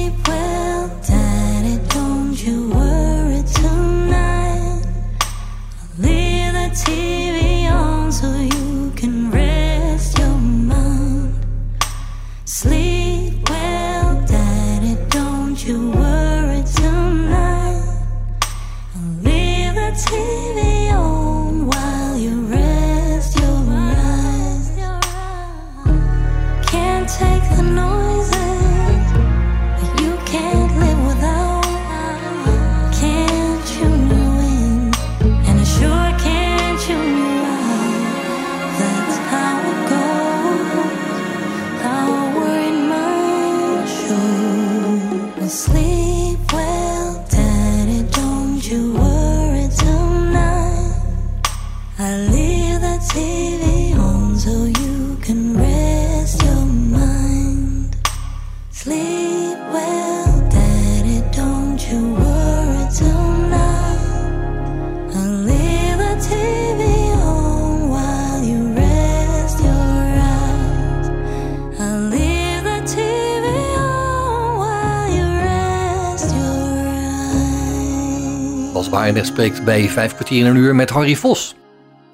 Spreekt bij Vijf kwartier in een uur met Harry Vos.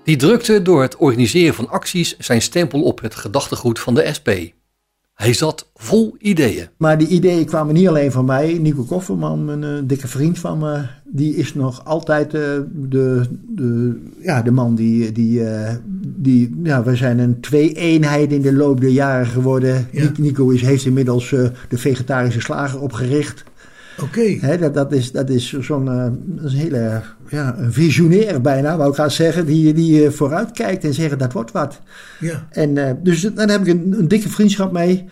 Die drukte door het organiseren van acties zijn stempel op het gedachtegoed van de SP. Hij zat vol ideeën. Maar die ideeën kwamen niet alleen van mij. Nico Kofferman, een eh, dikke vriend van me, die is nog altijd eh, de, de, ja, de man die. die, eh, die ja, we zijn een twee-eenheid in de loop der jaren geworden. Ja. Nico is, heeft inmiddels eh, de vegetarische slager opgericht. Oké. Dat, dat is, dat is zo'n eh, hele ja, een visionair bijna, wou ik gaan zeggen, die, die eh, vooruit kijkt en zegt dat wordt wat. Ja. En eh, dus dan heb ik een, een dikke vriendschap mee.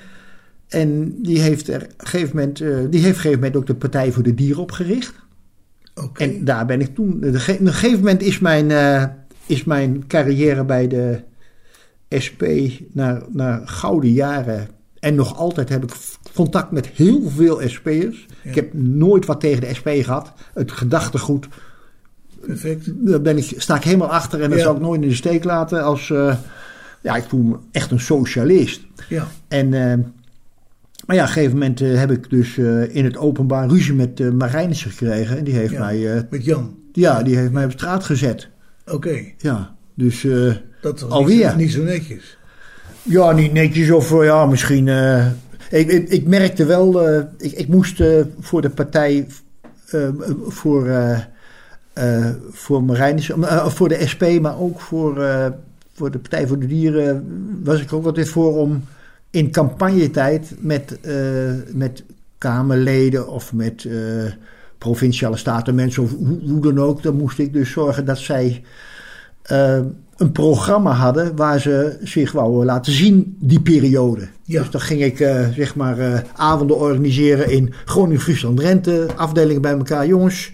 En die heeft, er, op een gegeven moment, eh, die heeft op een gegeven moment ook de Partij voor de Dieren opgericht. Oké. En daar ben ik toen. Op een gegeven moment is mijn, eh, is mijn carrière bij de SP naar, naar gouden jaren. En nog altijd heb ik contact met heel veel SP'ers. Ja. Ik heb nooit wat tegen de SP gehad. Het gedachtegoed, Perfect. daar ben ik, sta ik helemaal achter. En dat Ja. zal ik nooit in de steek laten. Als, eh, ja, ik voel me echt een socialist. Ja. En, eh, maar ja, op een gegeven moment eh, heb ik dus in het openbaar ruzie met Marijnissen gekregen. En die heeft, Ja. mij, Met Jan. ja, die heeft mij op straat gezet. Oké. Ja, dus Dat was Alweer? Niet, niet zo netjes. ja, niet netjes of ja, misschien... ik, ik, merkte wel, eh, ik, ik moest eh, voor de partij, eh, voor, voor voor de SP, maar ook voor, voor de Partij voor de Dieren, was ik ook altijd voor om in campagnetijd met, met Kamerleden of met provinciale staten, mensen of hoe, hoe dan ook, dan moest ik dus zorgen dat zij eh, een programma hadden waar ze zich wouden laten zien die periode. Ja. Dus dan ging ik eh, zeg maar eh, avonden organiseren in Groningen, Friesland, Drenthe, afdelingen bij elkaar. Jongens,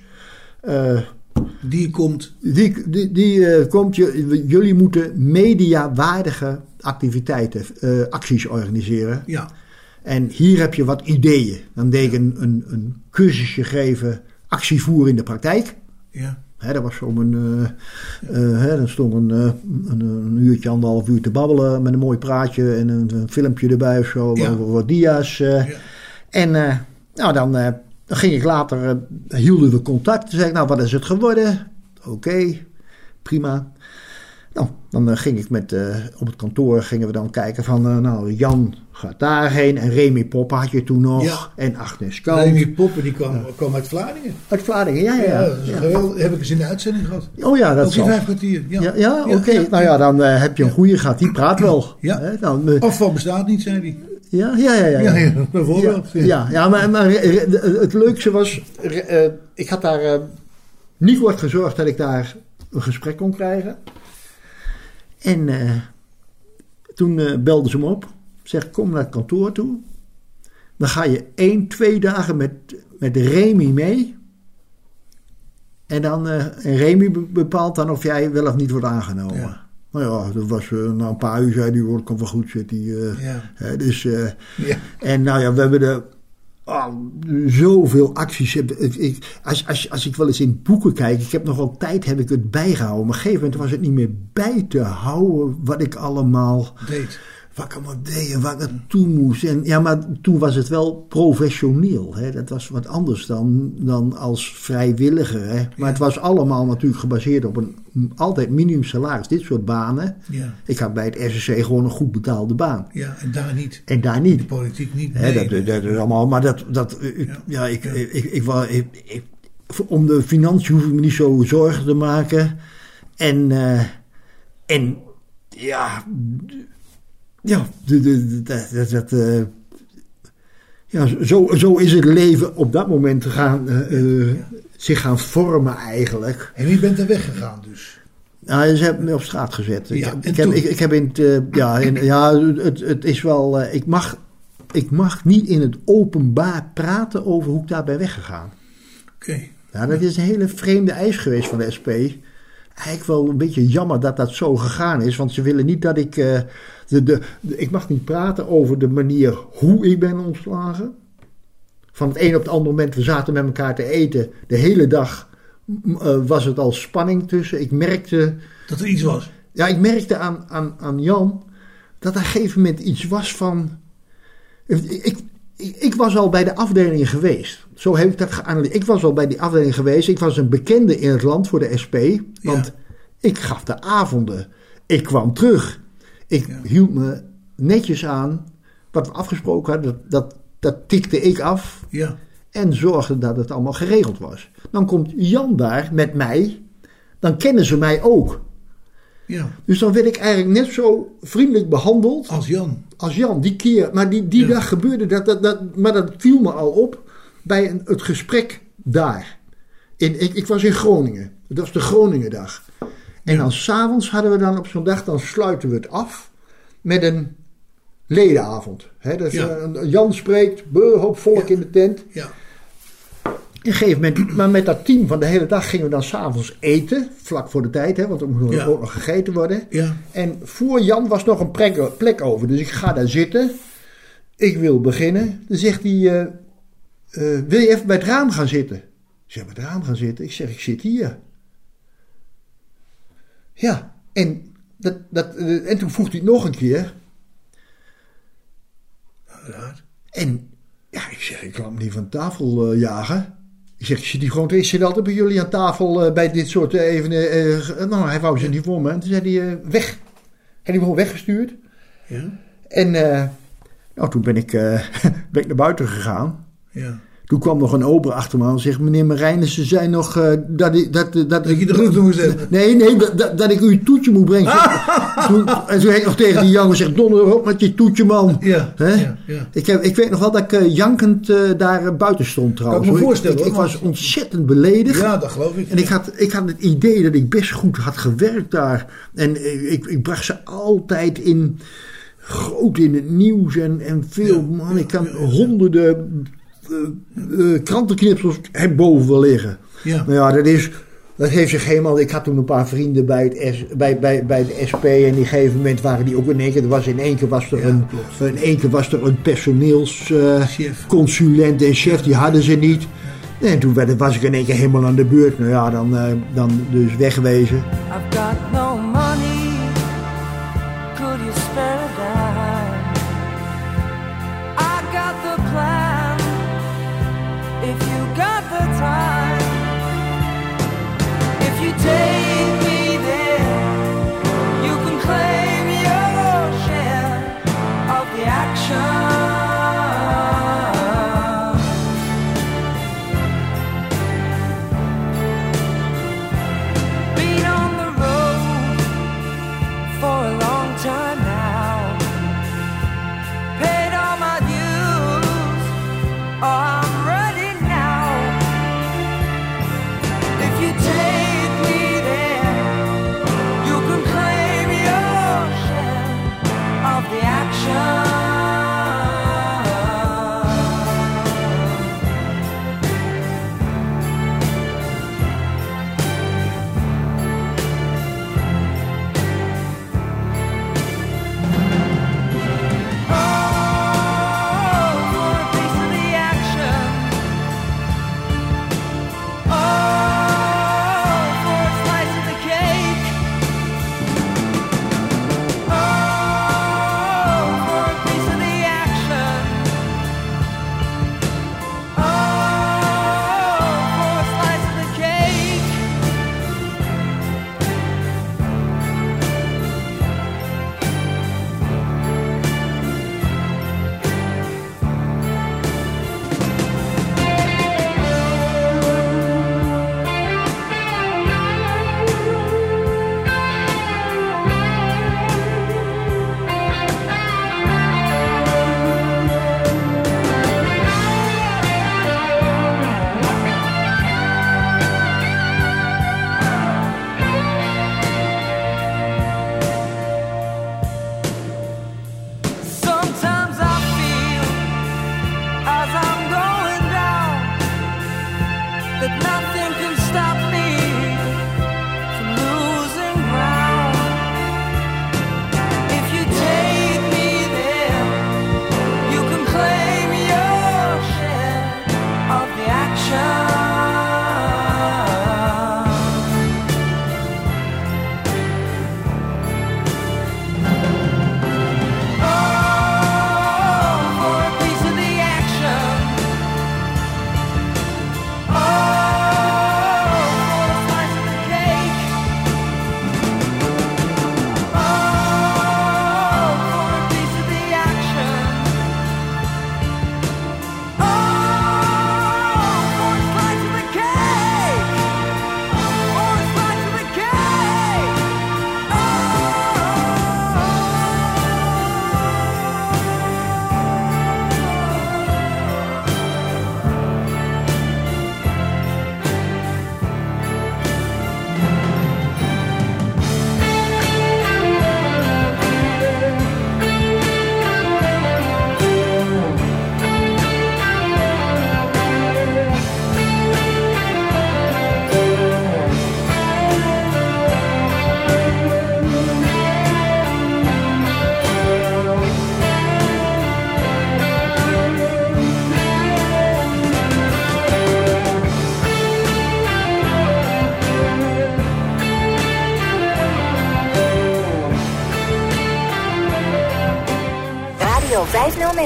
Die komt. die, die, die komt, je, jullie moeten mediawaardige activiteiten, acties organiseren. Ja. En hier heb je wat ideeën. Dan deed ik een, een, een cursusje geven, actie voeren in de praktijk. Ja. Hè, dat was zo'n... eh eh, hè, dan stond een, eh, een, een uurtje, anderhalf uur te babbelen met een mooi praatje en een, een filmpje erbij of zo, Ja. over wat dia's. eh. Ja. En eh, nou, dan, eh, dan ging ik later, eh, hielden we contact. Toen zei ik, nou, wat is het geworden? Oké, prima. Nou, dan eh, ging ik met, eh, op het kantoor gingen we dan kijken van, eh, nou, Jan gaat daarheen en Remy Poppen had je toen nog Ja. en Agnes Kant. Remy Poppen die kwam, kwam uit Vlaardingen. Uit Vlaardingen, ja, ja. Ja, ja. is heb ik eens in de uitzending gehad. Oh ja, dat zal. vijf kwartier. Ja, Ja, oké. Nou ja, dan heb je een goede gehad. Die praat wel. Ja. Eh, Afval bestaat niet, zei hij. ja, ja, ja, ja. Ja, ja, bijvoorbeeld. Ja, ja, maar, maar het leukste was, ik had daar niet voor gezorgd dat ik daar een gesprek kon krijgen. En eh, toen eh belden ze me op. Zeg, kom naar het kantoor toe. Dan ga je één, twee dagen met, met Remy mee. En dan en Remy be- bepaalt dan of jij wel of niet wordt aangenomen. Ja. Nou ja, dat was na een paar uur zei hij, hoor, komt wel goed zit eh, Ja. hè, dus, Ja. en nou ja, we hebben er oh, zoveel acties. Als, als, als ik wel eens in boeken kijk, ik heb nog wel tijd heb ik het bijgehouden. Maar op een gegeven moment was het niet meer bij te houden wat ik allemaal, Deed. Wat ik allemaal deed en ik naartoe moest. En, ja, maar toen was het wel professioneel. Hè? Dat was wat anders dan, dan als vrijwilliger. Hè? Maar het was allemaal natuurlijk gebaseerd op een altijd minimum salaris. Dit soort banen. Ja. Ik had bij het SSC gewoon een goed betaalde baan. ja, en daar niet. En daar niet. De politiek niet. Hè, Nee. dat, dat is allemaal, maar dat, dat ik, Ja. ja. ik, ik, ik, ik, wou- ik, ik- om de financiën hoef ik me niet zo zorgen te maken. En, eh, en ja, ja, dat, dat, dat, eh, ja zo, zo is het leven op dat moment gaan, eh, eh, zich gaan vormen eigenlijk. En wie bent er weggegaan dus? Nou, ze hebben me op straat gezet. Ik, Ja, ik, heb, ik, ik heb in het, ja, in, ja het, het is wel, ik mag, ik mag niet in het openbaar praten over hoe ik daar ben weggegaan. Oké. Ja, dat is een hele vreemde eis geweest van de SP. Eigenlijk wel een beetje jammer dat dat zo gegaan is, want ze willen niet dat ik, de, de, de- ik mag niet praten over de manier hoe ik ben ontslagen. Van het een op het andere moment, we zaten met elkaar te eten, de hele dag eh, was het al spanning tussen. Ik merkte Dat er iets was. ja, ik merkte aan, aan, aan Jan dat er een gegeven moment iets was van. Ik, ik, ik was al bij de afdelingen geweest. Zo heb ik dat geanalyseerd. Ik was al bij die afdeling geweest. Ik was een bekende in het land voor de SP. Want Ja. ik gaf de avonden. Ik kwam terug. Ik Ja. hield me netjes aan. Wat we afgesproken hadden, dat, dat, dat tikte ik af. Ja. En zorgde dat het allemaal geregeld was. Dan komt Jan daar met mij. Dan kennen ze mij ook. Ja. Dus dan werd ik eigenlijk net zo vriendelijk behandeld Als Jan. als Jan. Die keer, maar die, die Ja. dag gebeurde dat, dat, dat. Maar dat viel me al op bij een, het gesprek daar. In, ik, ik was in Groningen. Dat was de Groningendag. En dan s'avonds hadden we dan op zo'n dag, dan sluiten we het af met een ledenavond. Hè, Ja. eh, Jan spreekt, hoop volk Ja. in de tent. Ja. Op een gegeven moment, maar met dat team van de hele dag gingen we dan s'avonds eten. Vlak voor de tijd, hè, want er moest Ja. ook nog gegeten worden. Ja. En voor Jan was nog een plek, plek over. Dus ik ga daar zitten. Ik wil beginnen. Dan zegt hij: eh, eh, Wil je even bij het raam gaan zitten? Ik zeg: Bij het raam gaan zitten? Ik zeg: Ik zit hier. Ja, en, dat, dat, eh, en toen vroeg hij het nog een keer. En ja, ik zeg: Ik kan hem niet van tafel eh, jagen. Ik zeg: hier gewoon. Ik zit altijd bij jullie aan tafel eh, bij dit soort eh, even. nou, hij wou ze niet voor me. En toen zei hij: Weg. Hij die gewoon weggestuurd. Ja. En nou, toen ben ik, ben ik naar buiten gegaan. Ja. Toen kwam nog een ober achter me aan en zegt... Meneer Marijnen, ze zijn nog... eh, dat, ik- dat, dat, Dat je de groeten moest hebben. Nee, nee, dat, dat, ik u het toetje moet brengen. toen, en toen heb ik nog tegen die jongen gezegd... Donder op met je toetje, man. Ja. Ja. ja. Ik, heb, ik weet nog wel dat ik eh, jankend eh, daar eh, buiten stond trouwens. Kan ik me voorstellen, Ik, was ontzettend beledigd. Ja, dat geloof ik. En ik had, ik had het idee dat ik best goed had gewerkt daar. En ik, ik, ik bracht ze altijd in groot in het nieuws en, en veel. Ja, man, ik kan ja, ja. honderden eh, krantenknipsels heb boven wel liggen. Ja. Nou ja, dat is. Dat heeft zich helemaal. Ik had toen een paar vrienden bij, het S, bij, bij, bij de SP. En op een gegeven moment waren die ook in één keer. Er was in één keer was er Ja, een, klopt. in één keer was er een personeelsconsulent Chef. consulent en chef. Die hadden ze niet. En toen werd, was ik in één keer helemaal aan de beurt. Nou ja, dan, eh, dan dus wegwezen. I've got no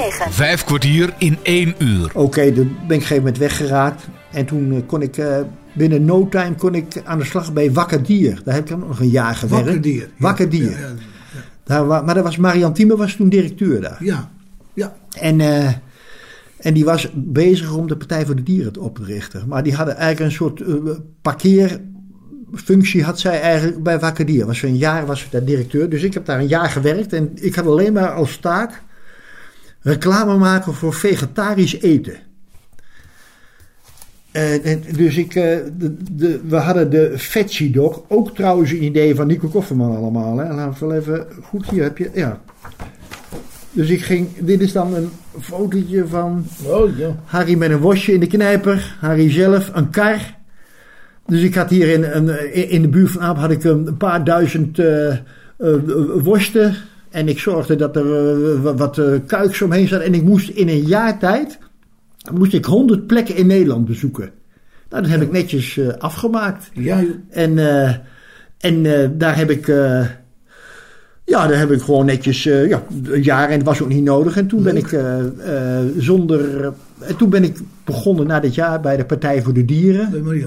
509. Vijf kwartier in één uur. Oké, toen ben ik op een gegeven moment weggeraakt. En toen eh, kon ik eh, binnen no time kon ik aan de slag bij Wakker Dier. Daar heb ik nog een jaar gewerkt. Wakker dier. Wakker Dier. Ja, ja, Daar, maar dat was Marian Thieme was toen directeur daar. ja. ja. En, eh, en die was bezig om de Partij voor de Dieren op te richten. Maar die hadden eigenlijk een soort parkeerfunctie had zij eigenlijk bij Wakker Dier. Was ze een jaar was ze daar directeur. Dus ik heb daar een jaar gewerkt. En ik had alleen maar als taak reclame maken voor vegetarisch eten. En, en dus ik, eh, de, de, we hadden de Veggie Dog, ook trouwens een idee van Nico Kofferman allemaal. Hè. Laten we wel even, goed hier heb je, ja. Dus ik ging, dit is dan een fotootje van Oh ja. Harry met een worstje in de knijper, Harry zelf, een kar. Dus ik had hier in, in de buurt van Aap had ik een paar duizend eh, eh, worsten. En ik zorgde dat er eh, wat- wat eh, kuikens omheen zaten. En ik moest in een jaar tijd moest ik 100 plekken in Nederland bezoeken. Nou, dat heb ik netjes eh, afgemaakt. Ja. En, eh, en eh, daar heb ik. eh, ja, daar heb ik gewoon netjes. eh, ja, een jaar en het was ook niet nodig. En toen ben ik eh, eh, zonder. en toen ben ik begonnen na dit jaar bij de Partij voor de Dieren. bij.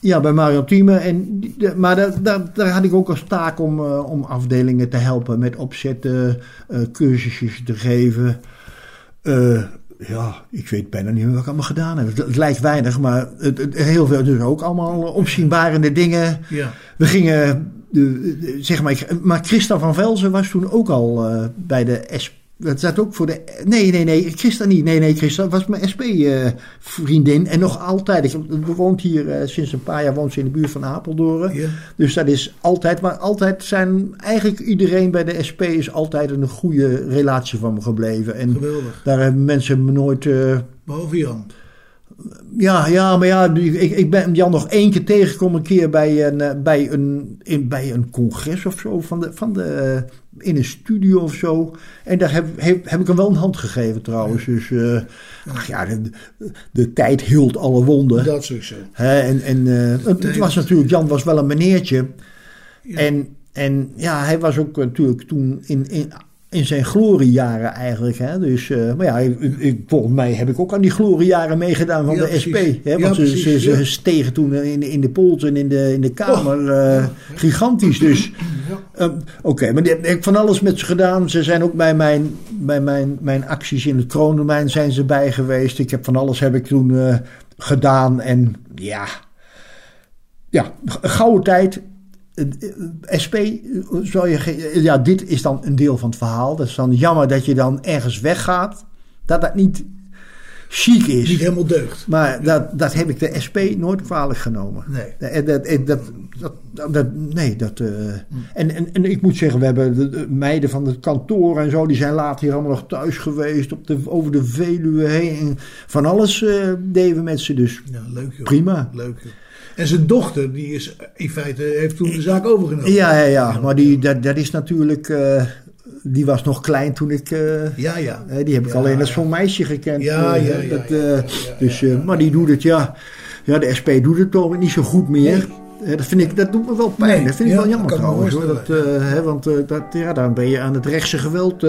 Ja, bij Marion Thieme. En, maar daar, daar, daar had ik ook als taak om, eh, om afdelingen te helpen met opzetten, eh cursusjes te geven. Eh, ja, ik weet bijna niet meer wat ik allemaal gedaan heb. Het, het lijkt weinig, maar het, het- heel veel. Dus ook allemaal opzienbarende dingen. Ja. We gingen, zeg maar, maar Christa van Velzen was toen ook al bij de SP. Dat zat ook voor de. Nee, nee, nee, Christa niet. Nee, nee, Christa was mijn SP-vriendin. en nog altijd. Ik woont hier eh, sinds een paar jaar woont ze in de buurt van Apeldoorn. Ja. Dus dat is altijd. Maar altijd zijn. Eigenlijk iedereen bij de SP is altijd een goede relatie van me gebleven. En Geweldig. daar hebben mensen me nooit. eh, Behalve Jan. Ja, ja, maar ja, ik, ik ben Jan nog één keer tegengekomen, een keer bij een, eh, bij een, in, bij een congres of zo, van de, van de, eh, in een studio of zo. En daar heb, heb, heb ik hem wel een hand gegeven trouwens. Dus, eh, ach ja, de, de tijd hield alle wonden. Dat sowieso. Hè, en en eh, het, was natuurlijk, Jan was wel een meneertje. Ja. En, en ja, hij was ook natuurlijk toen in, in, in zijn gloriejaren eigenlijk. Hè? Dus, eh, maar ja, ik, ik- volgens mij heb ik ook aan die gloriejaren meegedaan van Ja, de precies. SP. Hè? Want ze, precies, ze, ze ja. stegen toen in, de- in de polls en in de, in de Kamer eh, gigantisch. Dus Ehm, Oké, maar die heb ik van alles met ze gedaan. Ze zijn ook bij mijn, bij mijn, mijn acties in het kroondomein zijn ze bij geweest. Ik heb van alles heb ik toen eh, gedaan. En ja, ja, gouden tijd. Eh, eh, SP, eh, zou je, ja, dit is dan een deel van het verhaal. Dat is dan jammer dat je dan ergens weggaat. Dat dat niet chic is. Niet helemaal deugd. Maar dat, dat heb ik de SP nooit kwalijk genomen. Nee. Dat, dat, dat, dat, nee, dat. en, en, en ik moet zeggen, we hebben de, de meiden van het kantoor en zo, die zijn later hier allemaal nog thuis geweest, op de, over de Veluwe heen. En van alles eh, deden we met ze, dus Ja, leuk joh. prima. Leuk joh. En zijn dochter, die is in feite, heeft toen de zaak overgenomen. Ja, ja, ja, maar die, dat, dat is natuurlijk. eh, die was nog klein toen ik. eh, Ja, ja. die heb ik Ja, alleen als ja. zo'n meisje gekend. Ja, eh, ja, ja, dus, maar die doet het, ja. Ja, de SP doet het toch niet zo goed meer. Dat, vind ik, dat doet me wel pijn. Nee, dat vind ik wel jammer trouwens. Hoor. Dat, hè, want dat, ja, dan ben je aan het rechtse geweld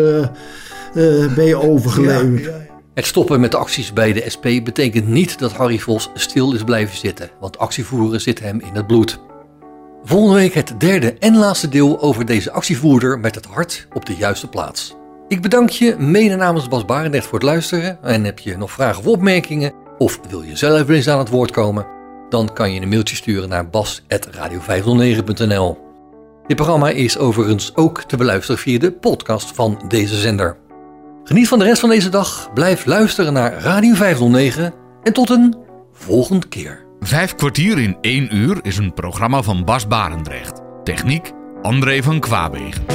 ben je overgeleverd. Het stoppen met de acties bij de SP betekent niet dat Harry Vos stil is blijven zitten, want actievoeren zit hem in het bloed. Volgende week het derde en laatste deel over deze actievoerder met het hart op de juiste plaats. Ik bedank je mede namens Bas Barendrecht voor het luisteren en heb je nog vragen of opmerkingen of wil je zelf eens aan het woord komen, dan kan je een mailtje sturen naar bas.radio509.nl. Dit programma is overigens ook te beluisteren via de podcast van deze zender. Geniet van de rest van deze dag, blijf luisteren naar Radio 509 en tot een volgende keer. Vijf kwartier in één uur is een programma van Bas Barendrecht. Techniek André van Kwaabegen.